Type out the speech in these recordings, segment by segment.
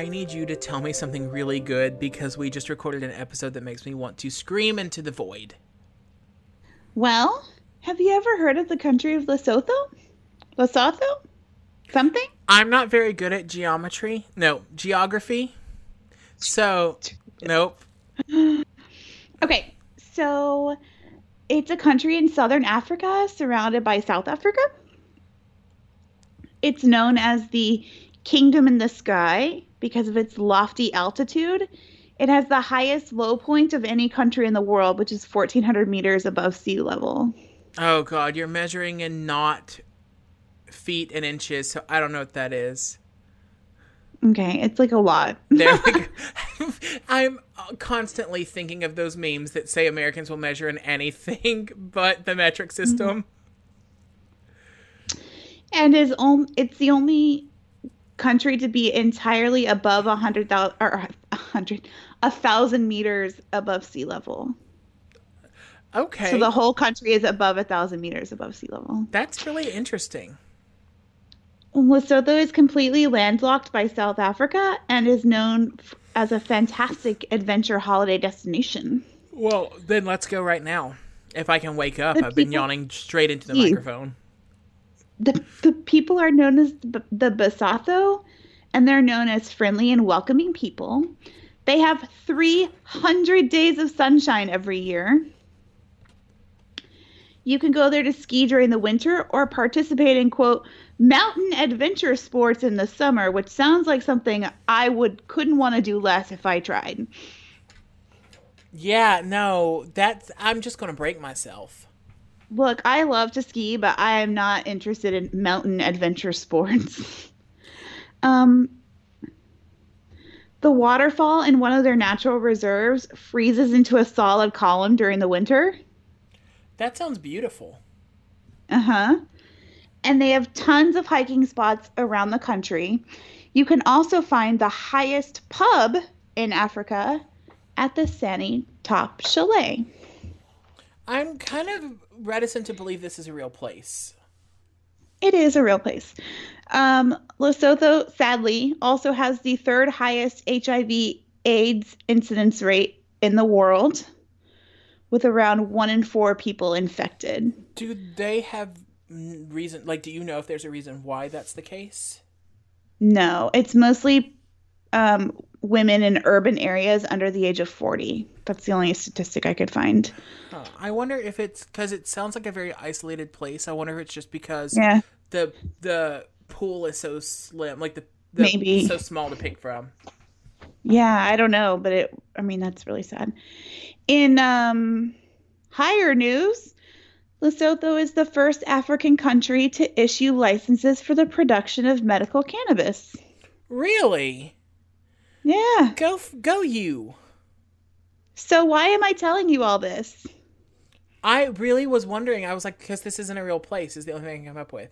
I need you to tell me something really good because we just recorded an episode that makes me want to scream into the void. Well, have you ever heard of the country of Lesotho? Lesotho? Something? I'm not very good at geometry. No, geography. So, nope. Okay, so it's a country in southern Africa surrounded by South Africa. It's known as the Kingdom in the Sky because of its lofty altitude. It has the highest low point of any country in the world, which is 1,400 meters above sea level. Oh, God, you're measuring in not feet and inches, so I don't know what that is. Okay, it's like a lot. I'm constantly thinking of those memes that say Americans will measure in anything but the metric mm-hmm. system. and is on, it's the only country to be entirely above a hundred thousand or a hundred a thousand meters above sea level. Okay. So the whole country is above a thousand meters above sea level. That's really interesting. Lesotho is completely landlocked by South Africa and is known as a fantastic adventure holiday destination. Well, then let's go right now. If I can wake up, I've been yawning straight into the microphone. The, the people are known as the, the Basotho, and they're known as friendly and welcoming people. They have 300 days of sunshine every year. You can go there to ski during the winter or participate in, quote, mountain adventure sports in the summer, which sounds like something I would couldn't want to do less if I tried. Yeah, no, that's. I'm just gonna break myself. Look, I love to ski, but I am not interested in mountain adventure sports. um, the waterfall in one of their natural reserves freezes into a solid column during the winter. That sounds beautiful. Uh huh. And they have tons of hiking spots around the country. You can also find the highest pub in Africa at the Sani Top Chalet. I'm kind of reticent to believe this is a real place. It is a real place. Um, Lesotho, sadly, also has the third highest HIV AIDS incidence rate in the world, with around one in four people infected. Do they have reason? Like, do you know if there's a reason why that's the case? No, it's mostly um, women in urban areas under the age of 40. That's the only statistic I could find. Huh. I wonder if it's because it sounds like a very isolated place. I wonder if it's just because Yeah. the the pool is so slim, like the, the Maybe. so small to pick from. Yeah, I don't know, but it I mean that's really sad. In um higher news, Lesotho is the first African country to issue licenses for the production of medical cannabis. Really? Yeah. Go go you. So why am I telling you all this? I really was wondering. I was like, because this isn't a real place. Is the only thing I can come up with.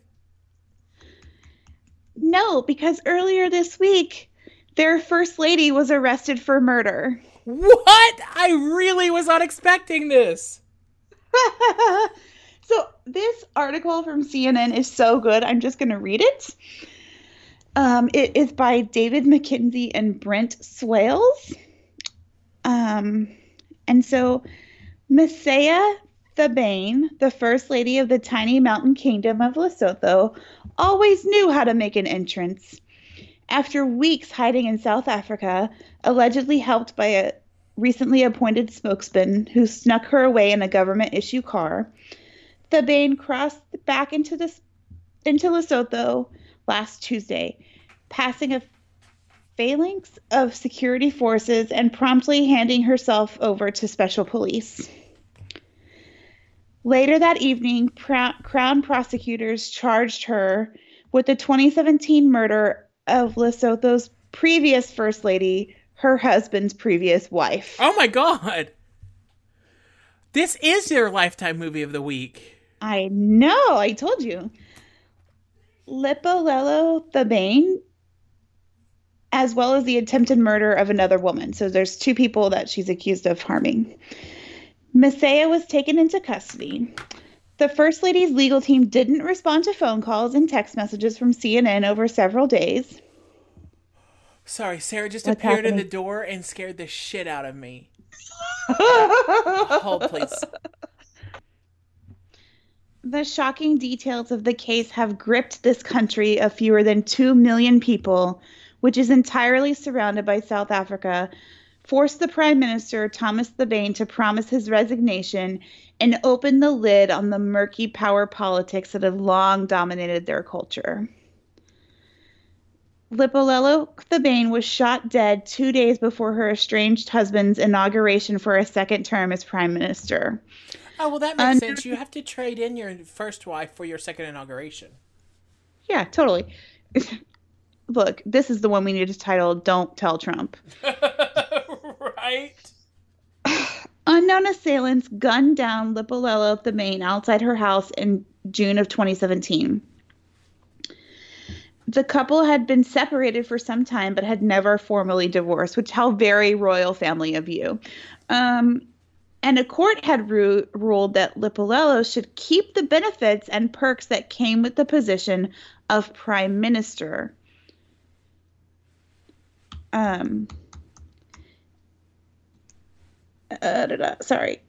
No, because earlier this week their first lady was arrested for murder. What? I really was not expecting this. so this article from CNN is so good. I'm just going to read it. Um, it is by David McKenzie and Brent Swails. Um, and so Maesaiah Thabane, the first lady of the tiny mountain kingdom of Lesotho, always knew how to make an entrance. After weeks hiding in South Africa, allegedly helped by a recently appointed spokesman who snuck her away in a government issue car, Thabane crossed back into the into Lesotho last Tuesday, passing a phalanx of security forces and promptly handing herself over to special police. Later that evening, Pro- Crown prosecutors charged her with the 2017 murder of Lesotho's previous First Lady, her husband's previous wife. Oh my god. This is your lifetime movie of the week. I know, I told you. Lipolelo Thabane, as well as the attempted murder of another woman. So there's two people that she's accused of harming. Maesaiah was taken into custody. The First Lady's legal team didn't respond to phone calls and text messages from CNN over several days. Sorry, Sarah just What's appeared in the door and scared the shit out of me. Hold, please. The shocking details of the case have gripped this country of fewer than 2 million people, which is entirely surrounded by South Africa, forced the Prime Minister, Thomas Thabane, to promise his resignation and open the lid on the murky power politics that had long dominated their culture. Lipolelo Thabane was shot dead two days before her estranged husband's inauguration for a second term as Prime Minister. Oh well, that makes Under- sense. You have to trade in your first wife for your second inauguration. Yeah, totally. Look, this is the one we need to title Don't Tell Trump. right? Unknown assailants gunned down Lipolelo Thabane outside her house in June of 2017. The couple had been separated for some time but had never formally divorced, which how very royal family of you. Um, and a court had ru- ruled that Lipolelo should keep the benefits and perks that came with the position of prime minister. Um, uh, sorry.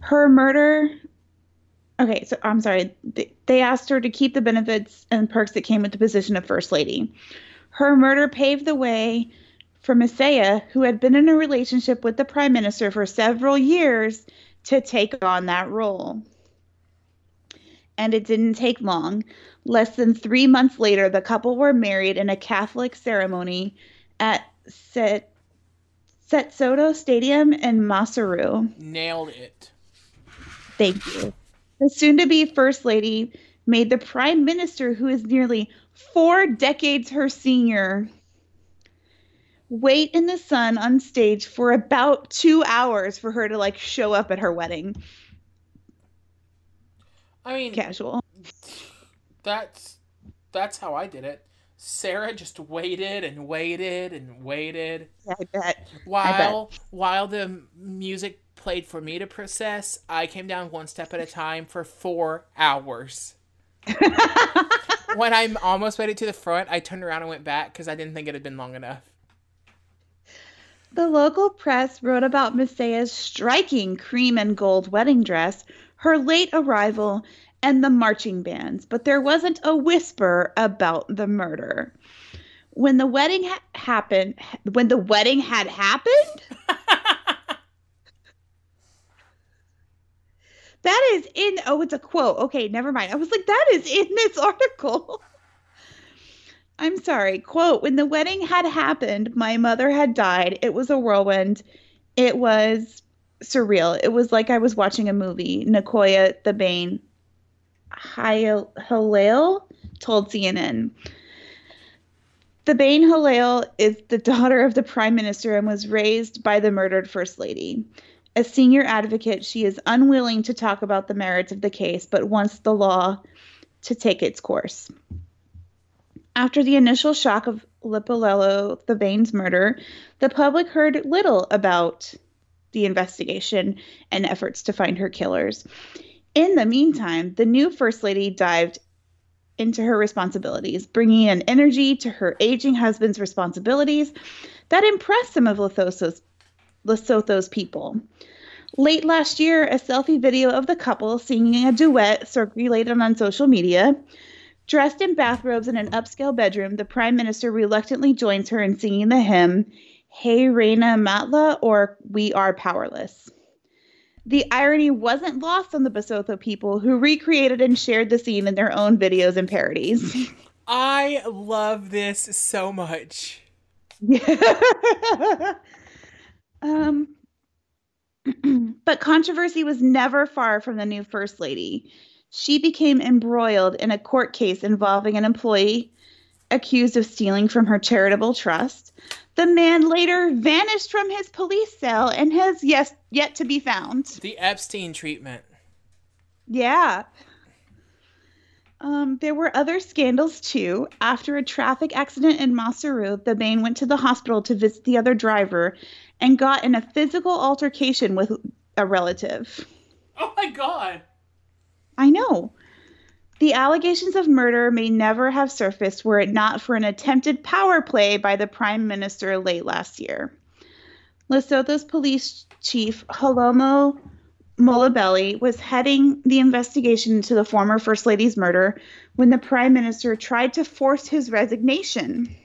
Her murder. Okay, so I'm sorry. They, asked her to keep the benefits and perks that came with the position of First Lady. Her murder paved the way for Maesaiah, who had been in a relationship with the Prime Minister for several years, to take on that role. And it didn't take long. Less than three months later, the couple were married in a Catholic ceremony at Set Setsoto Stadium in Maseru. Nailed it. Thank you. The soon to be First Lady made the Prime Minister, who is nearly four decades her senior, wait in the sun on stage for about two hours for her to like show up at her wedding. I mean, Casual. that's that's how I did it. Sarah just waited and waited and waited Yeah, I bet. while while the music played for me to process. I came down one step at a time for four hours. when I almost made it to the front, I turned around and went back because I didn't think it had been long enough. The local press wrote about Maesaiah's striking cream and gold wedding dress, her late arrival, and the marching bands, but there wasn't a whisper about the murder. When the wedding ha- happened, when the wedding had happened, that is in. Oh, it's a quote. Okay, never mind. I was like, that is in this article. I'm sorry. Quote When the wedding had happened, my mother had died. It was a whirlwind. It was surreal. It was like I was watching a movie. Nicoya Thabane Halil told CNN. Thabane Halil is the daughter of the prime minister and was raised by the murdered first lady. A senior advocate, she is unwilling to talk about the merits of the case, but wants the law to take its course. After the initial shock of Lipolelo Thabane's murder, the public heard little about the investigation and efforts to find her killers. In the meantime, the new First Lady dived into her responsibilities, bringing an energy to her aging husband's responsibilities that impressed some of Lesotho's, Lesotho's people. Late last year, a selfie video of the couple singing a duet circulated on social media. Dressed in bathrobes in an upscale bedroom, the Prime Minister reluctantly joins her in singing the hymn, Hey Reina Matla, or We Are Powerless. The irony wasn't lost on the Basotho people who recreated and shared the scene in their own videos and parodies. I love this so much. um, but controversy was never far from the new First Lady. She became embroiled in a court case involving an employee accused of stealing from her charitable trust. The man later vanished from his police cell and has yes, yet to be found. The Epstein treatment. Yeah. Um, there were other scandals too. After a traffic accident in Maseru, the man went to the hospital to visit the other driver and got in a physical altercation with a relative. Oh my god. I know. The allegations of murder may never have surfaced were it not for an attempted power play by the Prime Minister late last year. Lesotho's police chief, Holomo Molibeli, was heading the investigation into the former First Lady's murder when the Prime Minister tried to force his resignation.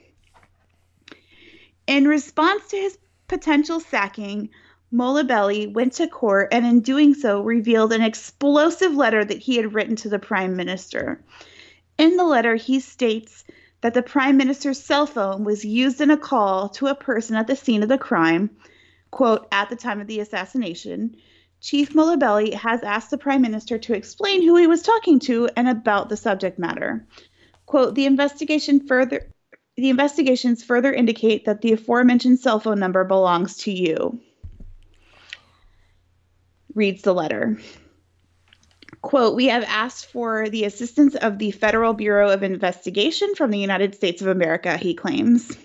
In response to his potential sacking, Molibeli went to court and, in doing so, revealed an explosive letter that he had written to the Prime Minister. In the letter, he states that the Prime Minister's cell phone was used in a call to a person at the scene of the crime, quote, at the time of the assassination. Chief Molibeli has asked the Prime Minister to explain who he was talking to and about the subject matter. Quote, the investigation further the investigations further indicate that the aforementioned cell phone number belongs to you reads the letter. Quote, we have asked for the assistance of the Federal Bureau of Investigation from the United States of America, he claims.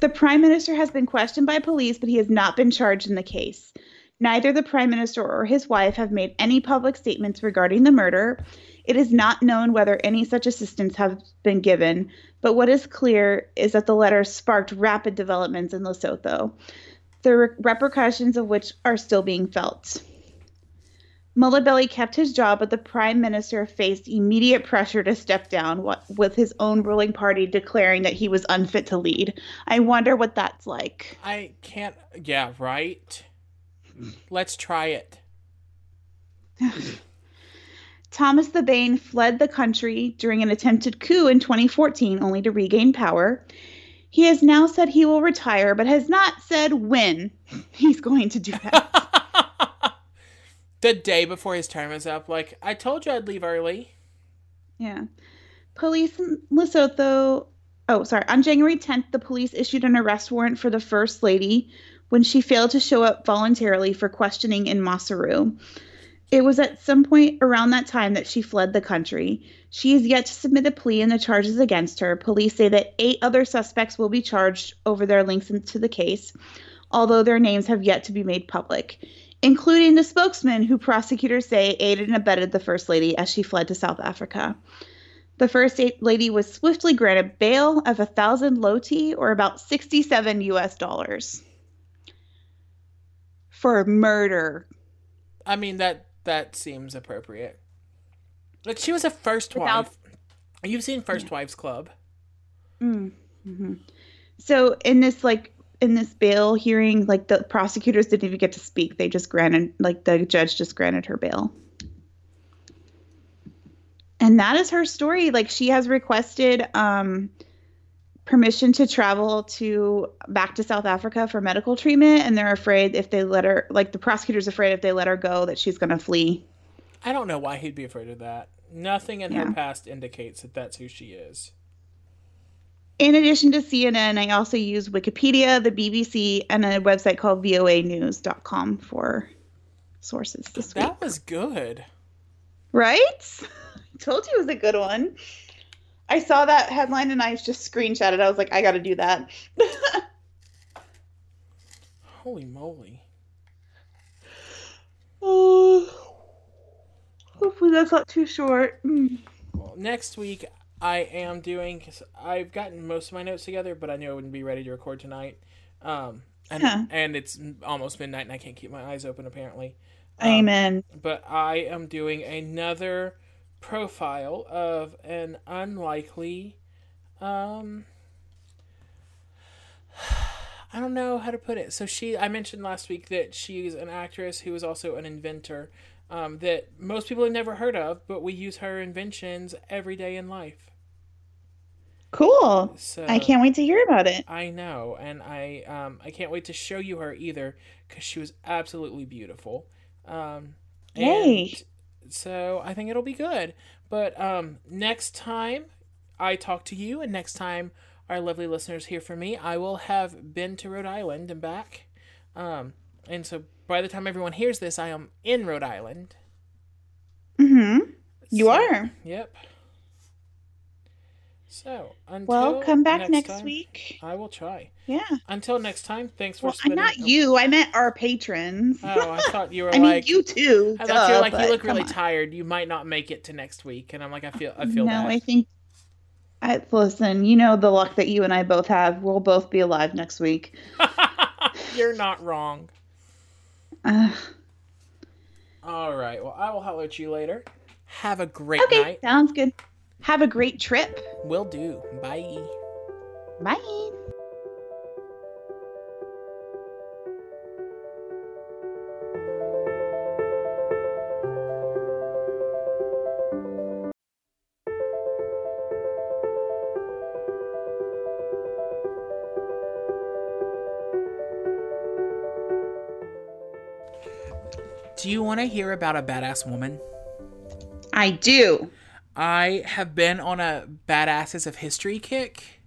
The Prime Minister has been questioned by police, but he has not been charged in the case. Neither the Prime Minister or his wife have made any public statements regarding the murder. It is not known whether any such assistance have been given, but what is clear is that the letter sparked rapid developments in Lesotho the re- repercussions of which are still being felt. Molibeli kept his job, but the prime minister faced immediate pressure to step down, with his own ruling party declaring that he was unfit to lead. I wonder what that's like. I can't. Yeah, right. Let's try it. Thomas Thabane fled the country during an attempted coup in 2014, only to regain power. He has now said he will retire, but has not said when he's going to do that. the day before his term is up, like, I told you I'd leave early. Yeah. Police in Lesotho. Oh, sorry. On January 10th, the police issued an arrest warrant for the First Lady when she failed to show up voluntarily for questioning in Maseru. It was at some point around that time that she fled the country. She is yet to submit a plea in the charges against her. Police say that eight other suspects will be charged over their links to the case, although their names have yet to be made public, including the spokesman who prosecutors say aided and abetted the First Lady as she fled to South Africa. The First Lady was swiftly granted bail of a thousand loti, or about 67 US dollars, for murder. I mean, that that seems appropriate. Like she was a first Without... wife. You've seen First yeah. Wives Club. Mm. hmm So in this like in this bail hearing, like the prosecutors didn't even get to speak. They just granted like the judge just granted her bail. And that is her story. Like she has requested um permission to travel to back to South Africa for medical treatment and they're afraid if they let her like the prosecutor's afraid if they let her go that she's going to flee. I don't know why he'd be afraid of that. Nothing in yeah. her past indicates that that's who she is. In addition to CNN, I also use Wikipedia, the BBC, and a website called voanews.com for sources this week. That was good. Right? I told you it was a good one. I saw that headline and I just screenshotted. I was like, I got to do that. Holy moly. Oh, hopefully that's not too short. Mm. Well, next week I am doing. I've gotten most of my notes together, but I knew I wouldn't be ready to record tonight. Um, and huh. and it's almost midnight, and I can't keep my eyes open. Apparently. Um, Amen. But I am doing another profile of an unlikely um I don't know how to put it. So she I mentioned last week that she's an actress who is also an inventor um, that most people have never heard of, but we use her inventions every day in life. Cool. So, I can't wait to hear about it. I know, and I um I can't wait to show you her either cuz she was absolutely beautiful. Um Yay so I think it'll be good. But um, next time I talk to you, and next time our lovely listeners hear from me, I will have been to Rhode Island and back. Um, and so by the time everyone hears this, I am in Rhode Island. Mm-hmm. You so, are. Yep. So until Well, come back next, time, week. I will try. Yeah. Until next time, thanks for Well, spending. not you. I meant our patrons. Oh, I thought you were I mean, like. you too. I thought you were like you look really on. tired. You might not make it to next week, and I'm like, I feel, I feel no, bad. I think. I, listen, you know the luck that you and I both have. We'll both be alive next week. You're not wrong. Uh, All right. Well, I will holler at you later. Have a great okay, night. sounds good. Have a great trip. Will do. Bye. Bye. Do you want to hear about a badass woman? I do. I have been on a badasses of history kick,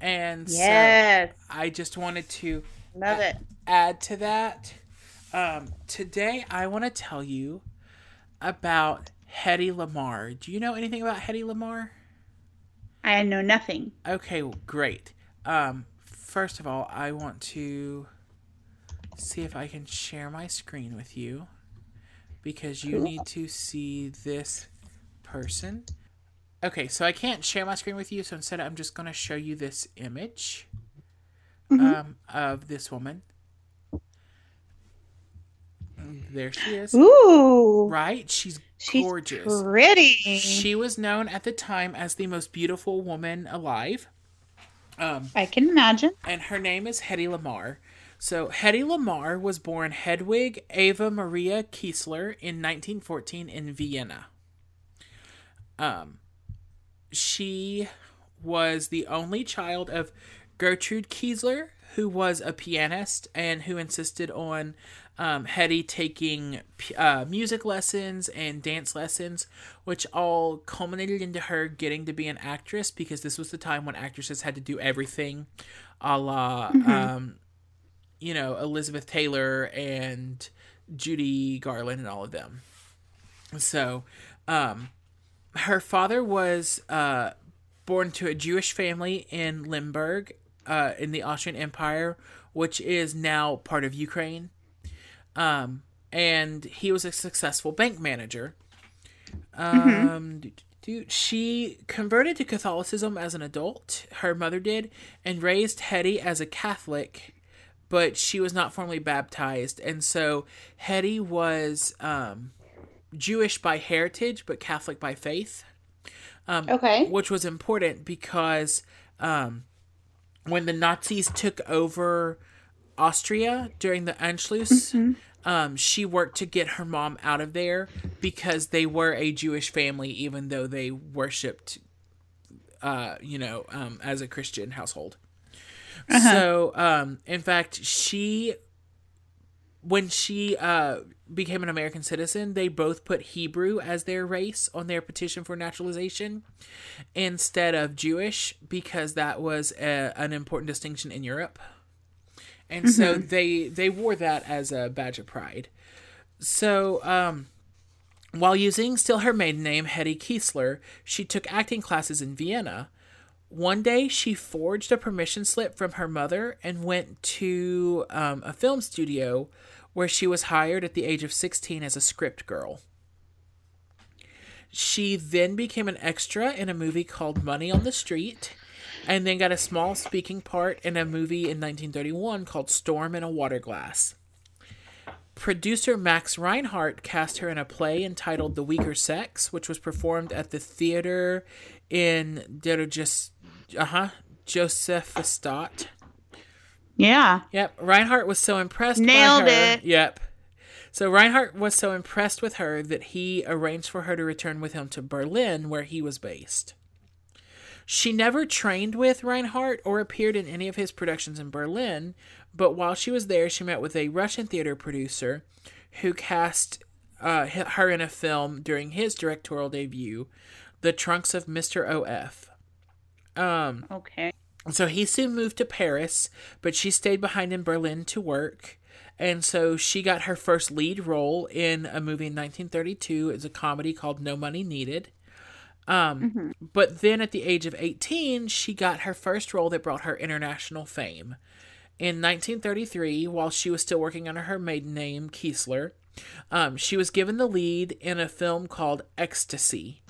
and Yes. so I just wanted to Love it. add to that. Um, today, I want to tell you about Hedy Lamarr. Do you know anything about Hedy Lamarr? I know nothing. Okay, well, great. Um, first of all, I want to see if I can share my screen with you because you Cool. need to see this person. Okay, so I can't share my screen with you, so instead I'm just going to show you this image Mhm. um, of this woman. There she is. Ooh. Right? She's She's gorgeous. pretty. She was known at the time as the most beautiful woman alive. Um, I can imagine. and her name is Hedy Lamarr. So Hedy Lamarr was born Hedwig Ava Maria Kiesler in 1914 in Vienna. Um, she was the only child of Gertrude Kiesler, who was a pianist and who insisted on um, Hedy taking uh, music lessons and dance lessons, which all culminated into her getting to be an actress because this was the time when actresses had to do everything, a la, um, you know, Elizabeth Taylor and Judy Garland and all of them. So, um, her father was uh, born to a Jewish family in Lemberg, uh, in the Austrian Empire, which is now part of Ukraine. Um, and he was a successful bank manager. Um, do- she converted to Catholicism as an adult. Her mother did, and raised Hedy as a Catholic, but she was not formally baptized, and so Hedy was um, Jewish by heritage, but Catholic by faith Um, Okay. which was important because um, when the Nazis took over Austria during the Anschluss, um, she worked to get her mom out of there because they were a Jewish family, even though they worshipped, uh, you know, um, as a Christian household. So, um, in fact, she when she uh, became an American citizen, they both put Hebrew as their race on their petition for naturalization instead of Jewish because that was a, an important distinction in Europe. And so they they wore that as a badge of pride. So, um, while using still her maiden name, Hedy Kiesler, she took acting classes in Vienna. One day, she forged a permission slip from her mother and went to um, a film studio where she was hired at the age of 16 as a script girl. She then became an extra in a movie called Money on the Street and then got a small speaking part in a movie in 1931 called Storm in a Water Glass. Producer Max Reinhardt cast her in a play entitled The Weaker Sex, which was performed at the theater in Der just uh-huh Josefstadt. Yeah. Yep, Reinhardt was so impressed Nailed by her. it. Yep. So Reinhardt was so impressed with her that he arranged for her to return with him to Berlin where he was based. She never trained with Reinhardt or appeared in any of his productions in Berlin, but while she was there, she met with a Russian theater producer who cast uh, her in a film during his directorial debut, The Trunks of Mr. O.F. Um, Okay. so he soon moved to Paris, but she stayed behind in Berlin to work. And so she got her first lead role in a movie in 1932. It's a comedy called No Money Needed. Um, Mm-hmm. But then at the age of 18, she got her first role that brought her international fame. In 1933, while she was still working under her maiden name, Kiesler, um, she was given the lead in a film called Ecstasy.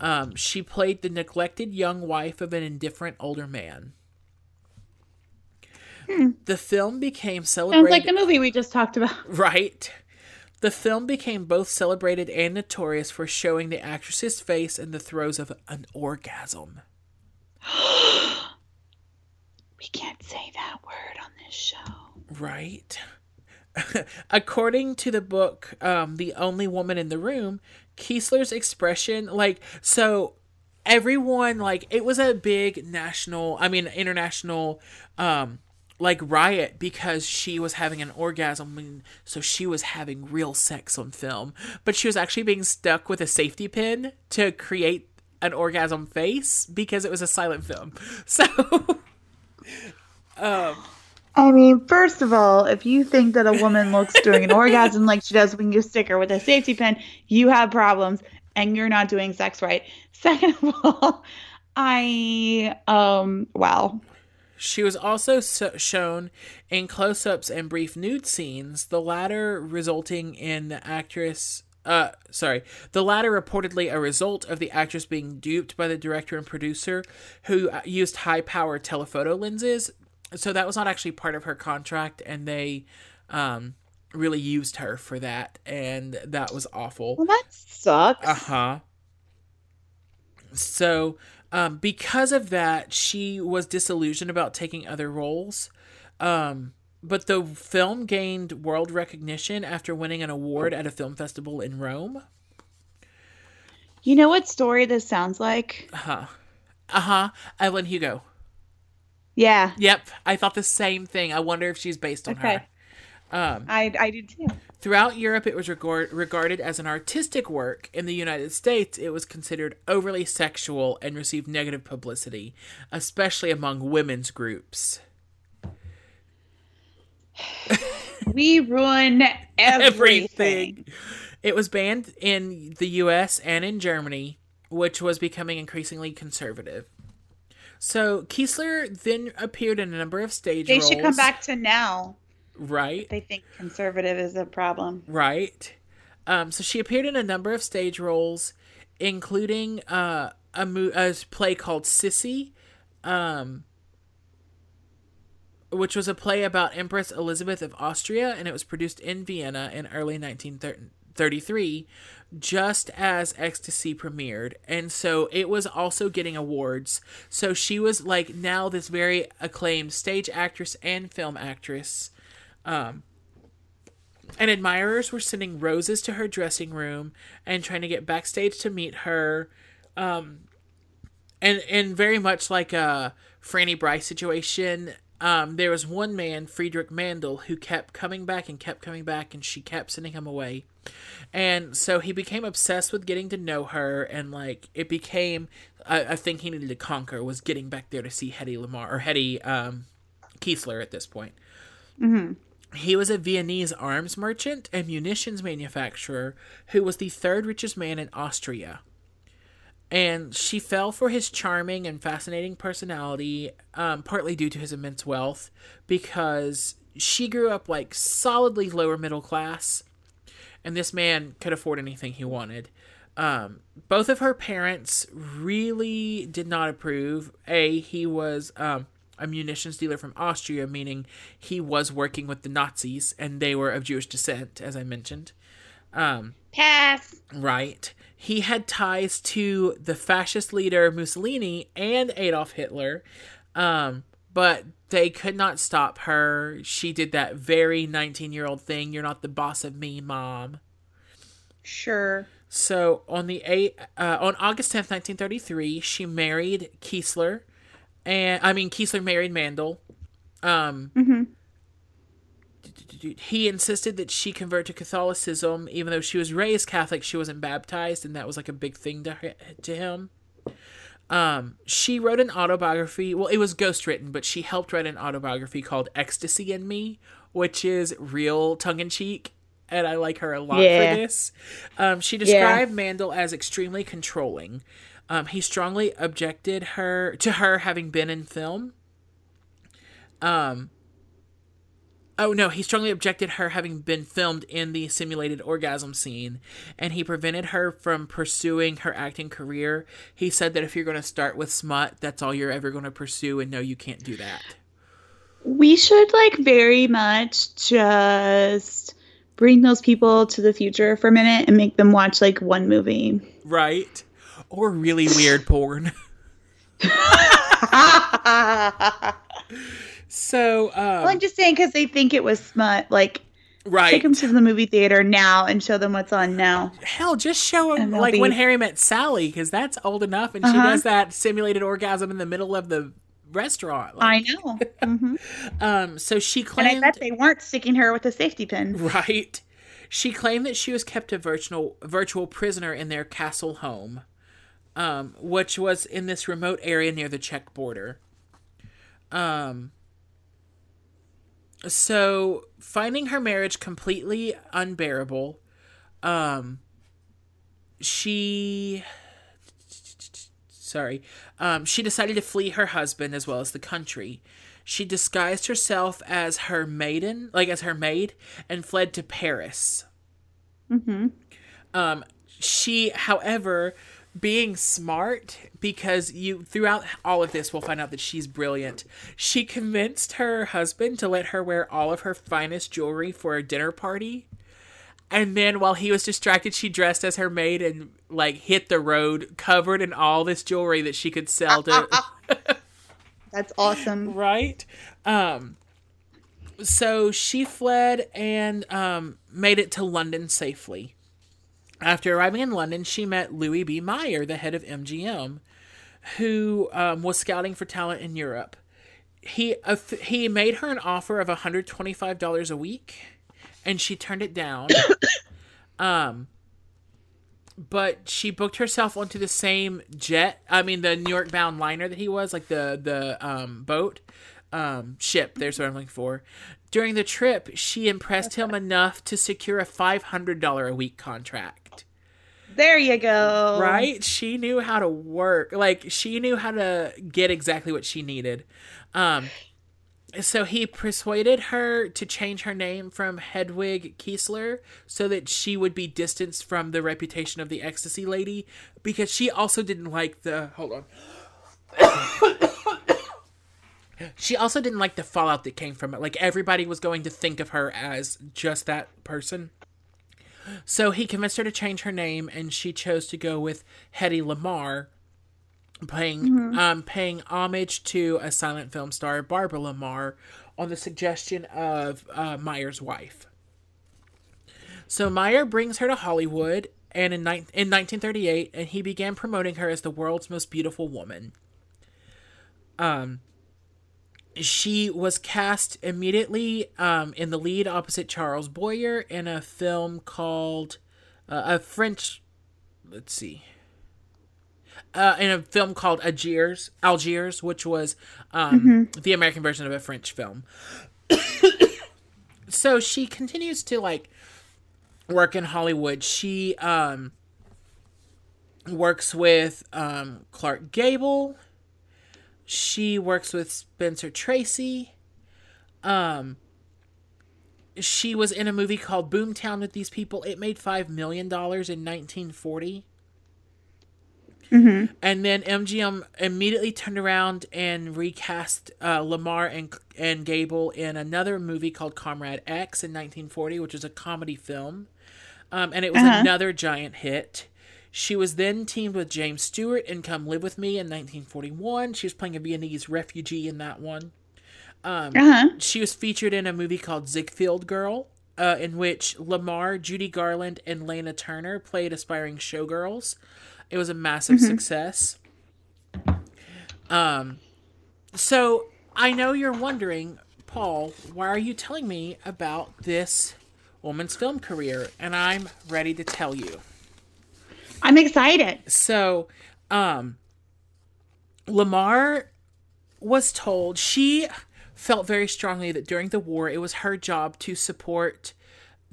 Um, she played the neglected young wife of an indifferent older man. The film became celebrated. Sounds like the movie we just talked about. Right. The film became both celebrated and notorious for showing the actress's face in the throes of an orgasm. We can't say that word on this show. Right. According to the book, um, The Only Woman in the Room, Kiesler's expression, like, so everyone, like, it was a big national, I mean, international, um, like riot because she was having an orgasm and so she was having real sex on film. But she was actually being stuck with a safety pin to create an orgasm face because it was a silent film. So I mean, first of all, if you think that a woman looks during an orgasm like she does when you stick her with a safety pin, you have problems and you're not doing sex right. Second of all, I um wow. She was also so- shown in close ups and brief nude scenes, the latter resulting in the actress. Uh, sorry. The latter reportedly a result of the actress being duped by the director and producer who uh, used high power telephoto lenses. So that was not actually part of her contract, and they um, really used her for that, and that was awful. Well, that sucks. Uh huh. So, um, because of that, she was disillusioned about taking other roles. Um, but the film gained world recognition after winning an award at a film festival in Rome. You know what story this sounds like? Uh huh. Uh huh. Evelyn Hugo. Yeah, Yep. I thought the same thing. I wonder if she's based on Okay. her. Um, I I did too. Throughout Europe, it was regard- regarded as an artistic work. In the United States, it was considered overly sexual and received negative publicity, especially among women's groups. We ruin everything. It was banned in the US and in Germany, which was becoming increasingly conservative. So Kiesler then appeared in a number of stage roles. They roles. should come back to now. Right. They think conservative is a problem. Right. Um, so she appeared in a number of stage roles, including uh, a, mo- a play called Sissy, um, which was a play about Empress Elizabeth of Austria, and it was produced in Vienna in early 1933, just as Ecstasy premiered. And so it was also getting awards. So she was like now this very acclaimed stage actress and film actress. Um, and admirers were sending roses to her dressing room and trying to get backstage to meet her. Um, and and very much like a Franny Brice situation, um, there was one man, Friedrich Mandl, who kept coming back and kept coming back, and she kept sending him away. And so he became obsessed with getting to know her, and like it became a, a thing he needed to conquer was getting back there to see Hedy Lamarr or Hedy um, Kiesler at this point. He was a Viennese arms merchant and munitions manufacturer who was the third richest man in Austria. And she fell for his charming and fascinating personality, um, partly due to his immense wealth, because she grew up like solidly lower middle class, and this man could afford anything he wanted. Um, both of her parents really did not approve. A, he was um, a munitions dealer from Austria, meaning he was working with the Nazis, and they were of Jewish descent, as I mentioned. Um, Pass. right. He had ties to the fascist leader Mussolini and Adolf Hitler, um, but they could not stop her. She did that very 19 year old thing. You're not the boss of me, mom. Sure. So on the eight, uh, on August tenth, nineteen thirty three, she married Kiesler, and I mean Kiesler married Mandl. Um, he insisted that she convert to Catholicism, even though she was raised Catholic. She wasn't baptized, and that was like a big thing to her- to him. Um, she wrote an autobiography. Well, it was ghostwritten, but she helped write an autobiography called "Ecstasy in Me," which is real tongue in cheek, and I like her a lot Yeah. for this. Um, she described Mandl as extremely controlling. Um, he strongly objected her to her having been in film. Um, Oh no, he strongly objected her having been filmed in the simulated orgasm scene, and he prevented her from pursuing her acting career. He said that if you're going to start with smut, that's all you're ever going to pursue, and no, you can't do that. We should like very much just bring those people to the future for a minute and make them watch like one movie. Right? Or really weird porn. So, um, well, I'm just saying because they think it was smut. Like, right? Take them to the movie theater now and show them what's on now. Hell, just show them like be... when Harry met Sally because that's old enough, and uh-huh. she does that simulated orgasm in the middle of the restaurant. Like. I know. Mm-hmm. um, so she claimed. And I bet they weren't sticking her with a safety pin. Right. She claimed that she was kept a virtual virtual prisoner in their castle home, um, which was in this remote area near the Czech border. Um, so finding her marriage completely unbearable um she sorry um she decided to flee her husband as well as the country she disguised herself as her maiden like as her maid and fled to paris mm-hmm. um she however being smart because you throughout all of this we'll find out that she's brilliant. She convinced her husband to let her wear all of her finest jewelry for a dinner party. And then while he was distracted, she dressed as her maid and like hit the road covered in all this jewelry that she could sell to That's awesome. Right? Um so she fled and um made it to London safely. After arriving in London, she met Louis B. Mayer, the head of MGM, who um, was scouting for talent in Europe. He uh, he made her an offer of $125 a week, and she turned it down. um, but she booked herself onto the same jet. I mean, the New York bound liner that he was, like the the um, boat um, ship. There's what I'm looking for. During the trip, she impressed him enough to secure a $500 a week contract. There you go. Right? She knew how to work. Like she knew how to get exactly what she needed. Um so he persuaded her to change her name from Hedwig Kiesler so that she would be distanced from the reputation of the ecstasy lady because she also didn't like the hold on she also didn't like the fallout that came from it. Like everybody was going to think of her as just that person. So he convinced her to change her name, and she chose to go with Hedy Lamarr, paying mm-hmm. um, paying homage to a silent film star Barbara Lamar, on the suggestion of uh, Mayer's wife. So Mayer brings her to Hollywood, and in, ni- in 1938, and he began promoting her as the world's most beautiful woman. Um, she was cast immediately um, in the lead opposite Charles Boyer in a film called uh, a French. Let's see. Uh, in a film called Algiers, Algiers, which was um, mm-hmm. the American version of a French film. so she continues to like work in Hollywood. She um, works with um, Clark Gable she works with Spencer Tracy. Um, she was in a movie called Boomtown with these people. It made five million dollars in 1940. Mm-hmm. And then MGM immediately turned around and recast uh, Lamarr and and Gable in another movie called Comrade X in 1940, which is a comedy film, um, and it was uh-huh. another giant hit. She was then teamed with James Stewart in Come Live With Me in 1941. She was playing a Viennese refugee in that one. Um, uh-huh. She was featured in a movie called Ziegfeld Girl, uh, in which Lamarr, Judy Garland, and Lana Turner played aspiring showgirls. It was a massive mm-hmm. success. Um, so I know you're wondering, Paul, why are you telling me about this woman's film career? And I'm ready to tell you. I'm excited. So, um, Lamarr was told she felt very strongly that during the war it was her job to support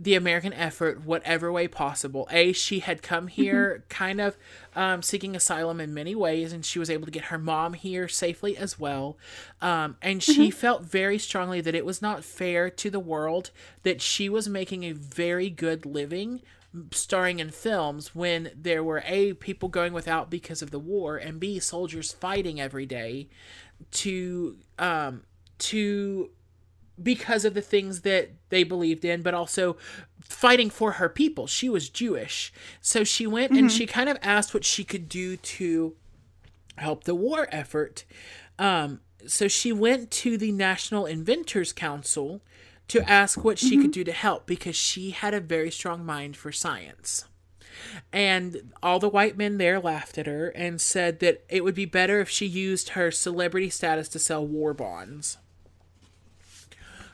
the American effort whatever way possible. A, she had come here kind of um, seeking asylum in many ways, and she was able to get her mom here safely as well. Um, and she felt very strongly that it was not fair to the world that she was making a very good living starring in films when there were A, people going without because of the war, and B, soldiers fighting every day to, um, to because of the things that they believed in, but also fighting for her people. She was Jewish. So she went and she kind of asked what she could do to help the war effort. Um, so she went to the National Inventors Council to ask what she could mm-hmm. do to help because she had a very strong mind for science. And all the white men there laughed at her and said that it would be better if she used her celebrity status to sell war bonds.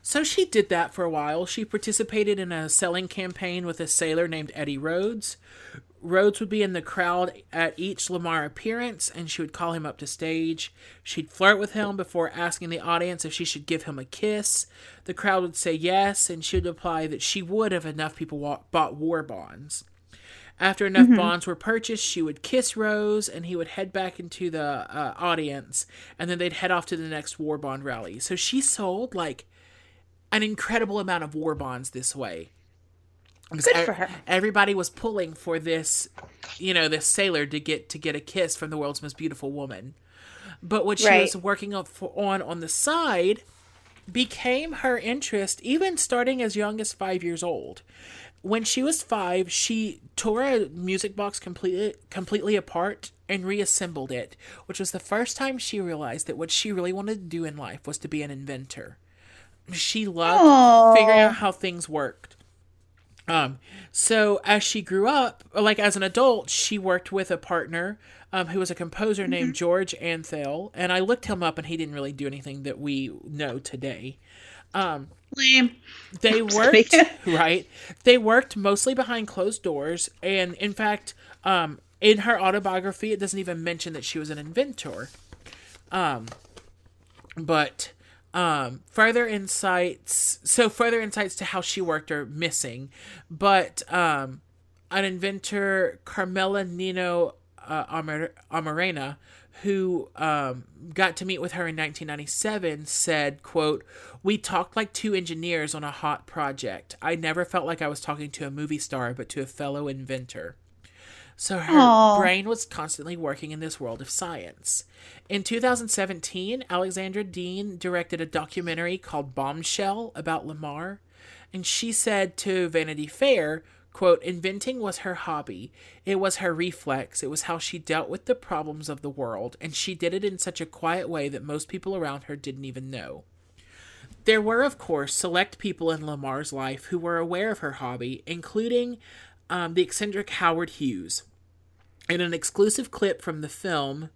So she did that for a while. She participated in a selling campaign with a sailor named Eddie Rhodes. Rhodes would be in the crowd at each Lamarr appearance, and she would call him up to stage. She'd flirt with him before asking the audience if she should give him a kiss. The crowd would say yes, and she'd reply that she would if enough people bought war bonds. After enough bonds were purchased, she would kiss Rhodes, and he would head back into the uh, audience, and then they'd head off to the next war bond rally. So she sold like an incredible amount of war bonds this way. Good for her. Everybody was pulling for this, you know, this sailor to get to get a kiss from the world's most beautiful woman. But what she Right. was working on, for, on on the side became her interest, even starting as young as five years old. When she was five, she tore a music box completely completely apart and reassembled it, which was the first time she realized that what she really wanted to do in life was to be an inventor. She loved Aw. figuring out how things worked. Um, so as she grew up, like as an adult, she worked with a partner um, who was a composer named George Antheil, and I looked him up, and he didn't really do anything that we know today. Lame. They worked right. They worked mostly behind closed doors, and in fact, um, in her autobiography, it doesn't even mention that she was an inventor. Um, but um, further insights. So further insights to how she worked are missing, but um, an inventor, Carmela Nino uh, Amar- Amarena, who um, got to meet with her in 1997, said, "quote We talked like two engineers on a hot project. I never felt like I was talking to a movie star, but to a fellow inventor." So her Aw. brain was constantly working in this world of science. In 2017, Alexandra Dean directed a documentary called Bombshell about Lamarr, and she said to Vanity Fair, quote, inventing was her hobby. It was her reflex. It was how she dealt with the problems of the world, and she did it in such a quiet way that most people around her didn't even know. There were, of course, select people in Lamarr's life who were aware of her hobby, including um, the eccentric Howard Hughes. In an exclusive clip from the film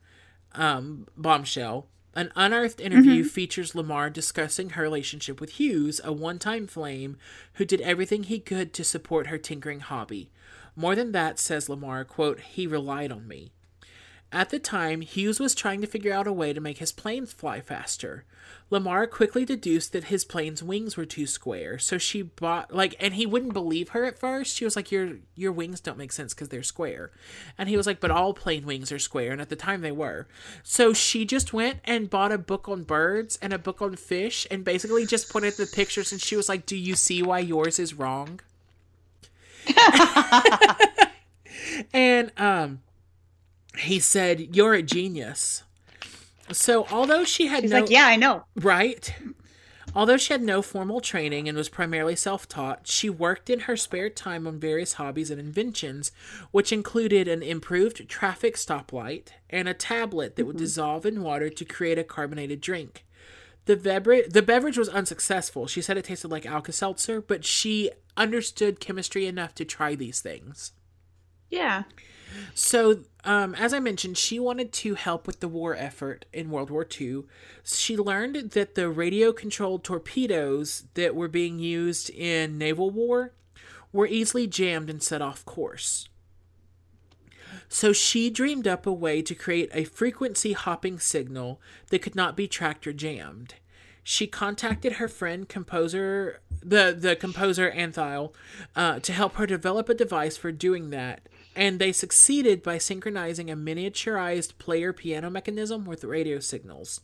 um, Bombshell, an unearthed interview features Lamarr discussing her relationship with Hughes, a one time flame who did everything he could to support her tinkering hobby. More than that, says Lamarr, quote, he relied on me. At the time, Hughes was trying to figure out a way to make his planes fly faster. Lamarr quickly deduced that his plane's wings were too square, so she bought like and he wouldn't believe her at first. She was like your your wings don't make sense cuz they're square. And he was like but all plane wings are square and at the time they were. So she just went and bought a book on birds and a book on fish and basically just pointed the pictures and she was like, "Do you see why yours is wrong?" and um he said, "You're a genius." So, although she had She's no like, yeah, I know. right, although she had no formal training and was primarily self-taught, she worked in her spare time on various hobbies and inventions, which included an improved traffic stoplight and a tablet that would mm-hmm. dissolve in water to create a carbonated drink. The beverage, the beverage was unsuccessful. She said it tasted like Alka-Seltzer, but she understood chemistry enough to try these things. Yeah. So, um, as I mentioned, she wanted to help with the war effort in World War II. She learned that the radio controlled torpedoes that were being used in naval war were easily jammed and set off course. So she dreamed up a way to create a frequency hopping signal that could not be tracked or jammed. She contacted her friend, composer the the composer Antheil, uh, to help her develop a device for doing that. And they succeeded by synchronizing a miniaturized player piano mechanism with radio signals.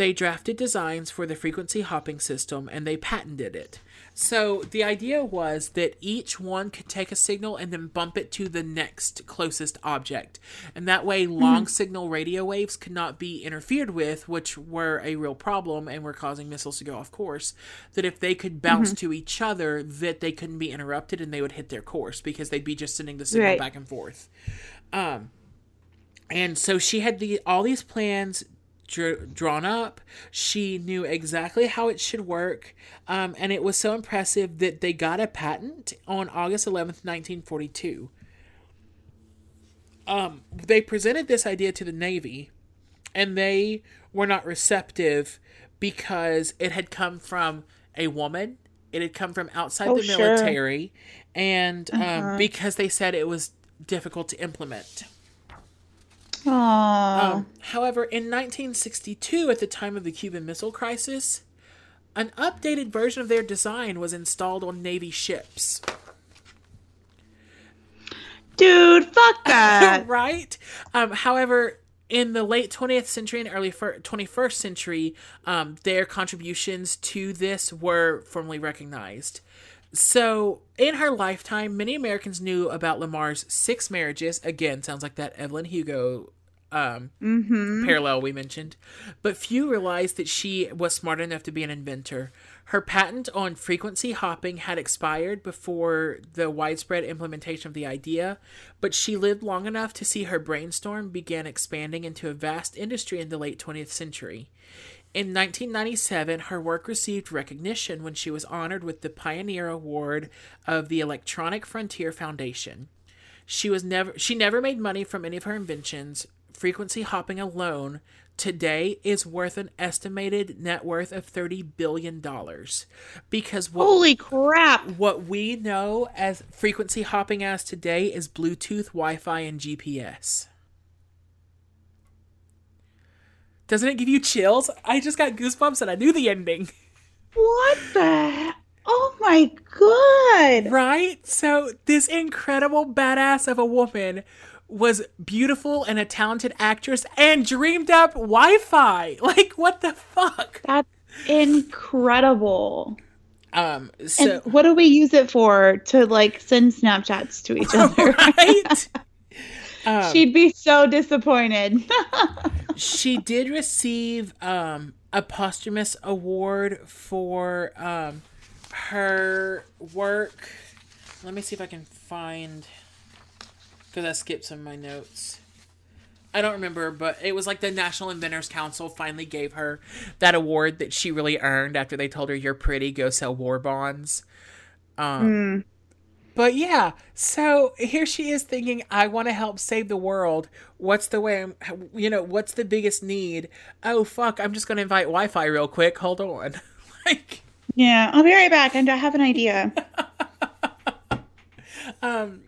They drafted designs for the frequency hopping system and they patented it. So the idea was that each one could take a signal and then bump it to the next closest object. And that way, long signal radio waves could not be interfered with, which were a real problem and were causing missiles to go off course. That if they could bounce to each other, that they couldn't be interrupted and they would hit their course because they'd be just sending the signal Right. back and forth. Um, and so she had the all these plans dr- drawn up. She knew exactly how it should work, um, and it was so impressive that they got a patent on August eleventh, nineteen forty two. Um, they presented this idea to the Navy, and they were not receptive because it had come from a woman. It had come from outside Oh, the sure. military, and um, Uh-huh. because they said it was difficult to implement. Um, however, in 1962, at the time of the Cuban Missile Crisis, an updated version of their design was installed on Navy ships. Dude, fuck that. right? Um, however, in the late 20th century and early fir- 21st century, um, their contributions to this were formally recognized. So, in her lifetime, many Americans knew about Lamarr's six marriages. Again, sounds like that Evelyn Hugo um, mm-hmm. parallel we mentioned, but few realized that she was smart enough to be an inventor. Her patent on frequency hopping had expired before the widespread implementation of the idea, but she lived long enough to see her brainstorm began expanding into a vast industry in the late 20th century. In 1997, her work received recognition when she was honored with the Pioneer Award of the Electronic Frontier Foundation. She was never she never made money from any of her inventions. Frequency hopping alone today is worth an estimated net worth of 30 billion dollars. Because what Holy crap. what we know as frequency hopping as today is Bluetooth, Wi-Fi and GPS. Doesn't it give you chills? I just got goosebumps and I knew the ending. What the? Oh my god. Right? So this incredible badass of a woman was beautiful and a talented actress and dreamed up Wi-Fi. Like what the fuck? That's incredible. Um so and what do we use it for? To like send Snapchats to each other. right? Um, She'd be so disappointed. She did receive um a posthumous award for um her work. Let me see if I can find because I skipped some of my notes. I don't remember, but it was like the National Inventors Council finally gave her that award that she really earned after they told her you're pretty, go sell war bonds. Um, Mm. But yeah, so here she is thinking, I want to help save the world. What's the way, I'm, you know, what's the biggest need? Oh, fuck, I'm just going to invite Wi Fi real quick. Hold on. like, Yeah, I'll be right back. And I have an idea. um,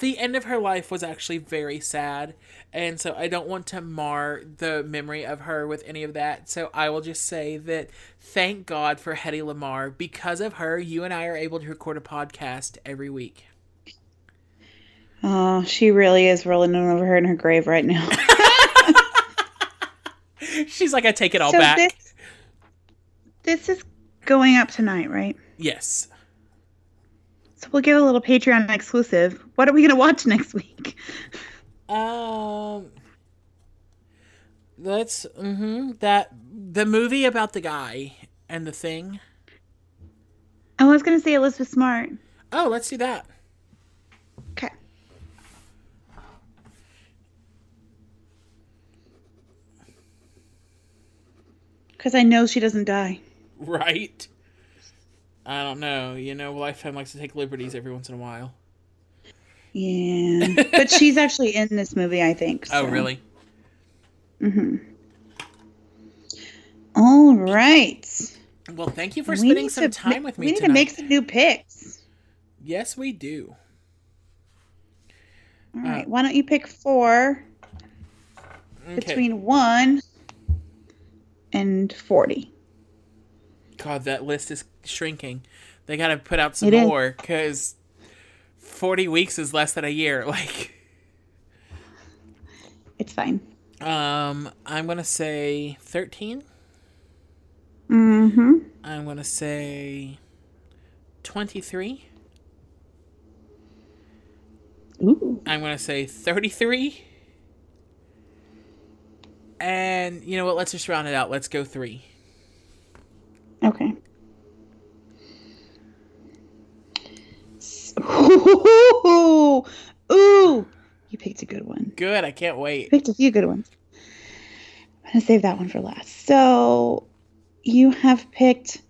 the end of her life was actually very sad. And so I don't want to mar the memory of her with any of that. So I will just say that thank God for Hedy Lamarr. Because of her, you and I are able to record a podcast every week. Oh, she really is rolling over her in her grave right now. She's like, I take it all so back. this this is going up tonight, right? Yes. So we'll give a little Patreon exclusive. What are we gonna watch next week? Um, let's mm-hmm, that the movie about the guy and the thing. I was gonna say Elizabeth Smart. Oh, let's do that. Okay. Because I know she doesn't die. Right. I don't know. You know, Lifetime likes to take liberties every once in a while. Yeah. but she's actually in this movie, I think. Oh, really? Mm-hmm. All right. Well, thank you for spending some time ma- with me We need tonight. to make some new picks. Yes, we do. All right. Why don't you pick four Okay. between one and 40? God, that list is shrinking. They got to put out some It more because forty weeks is less than a year. Like, It's fine. um, I'm gonna say thirteen. Mm-hmm. I'm gonna say twenty-three. Ooh. I'm gonna say thirty-three. And you know what? Let's just round it out. Let's go three. Okay. Ooh, ooh, you picked a good one. Good. I can't wait. Picked a few good ones. I'm gonna save that one for last. So, you have picked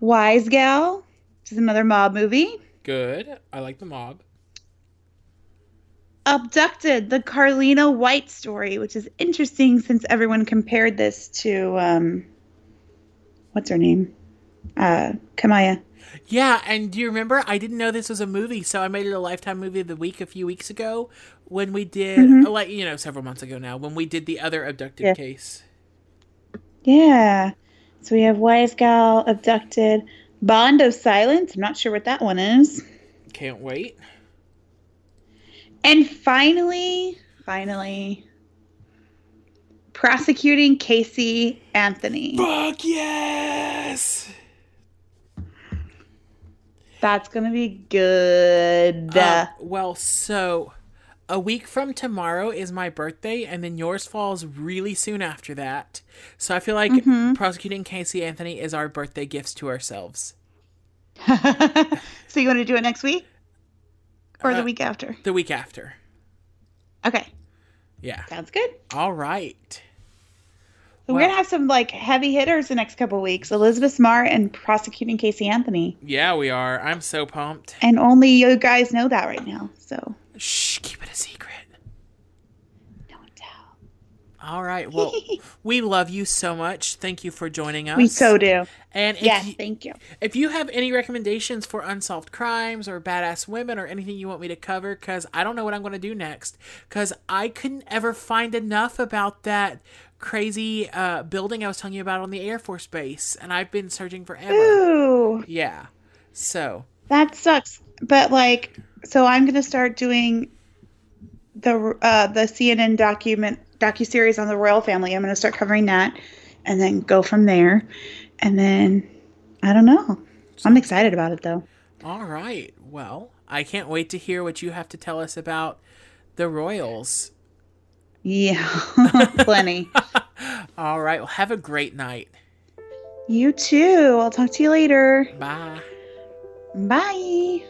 Wise Gal, which is another mob movie. Good. I like the mob. Abducted, the Carlina White story, which is interesting since everyone compared this to um, what's her name, uh, Kamiyah. Yeah, and do you remember? I didn't know this was a movie, so I made it a lifetime movie of the week a few weeks ago when we did, Mhm. like you know, several months ago now when we did the other abducted Yeah. case. Yeah. So we have Wise Gal, Abducted, Bond of Silence. I'm not sure what that one is. Can't wait. And finally, finally, prosecuting Casey Anthony. Fuck yes. That's gonna be good. Uh, well, so a week from tomorrow is my birthday, and then yours falls really soon after that. So I feel like Mm-hmm. prosecuting Casey Anthony is our birthday gifts to ourselves. so you want to do it next week or the Uh, week after? The week after. Okay, Yeah. sounds good. All right. We're gonna have some like heavy hitters the next couple weeks. Elizabeth Smart and prosecuting Casey Anthony, Yeah, we are. I'm so pumped. and only you guys know that right now. So Shh, keep it a secret. don't tell. All right. Well, we love you so much. Thank you for joining us. We so do. And if, Yes, you, thank you. if you have any recommendations for unsolved crimes or badass women or anything you want me to cover, because I don't know what I'm going to do next, because I couldn't ever find enough about that crazy uh, building I was telling you about on the Air Force Base, and I've been searching forever. Ooh, Yeah. So, that sucks. But like, so I'm gonna start doing the uh, the CNN document docu series on the royal family. I'm gonna start covering that, and then go from there. And then I don't know. I'm excited about it though. all right. Well, I can't wait to hear what you have to tell us about the Royals. Yeah, plenty. All right. Well, have a great night. You too. I'll talk to you later. Bye. Bye.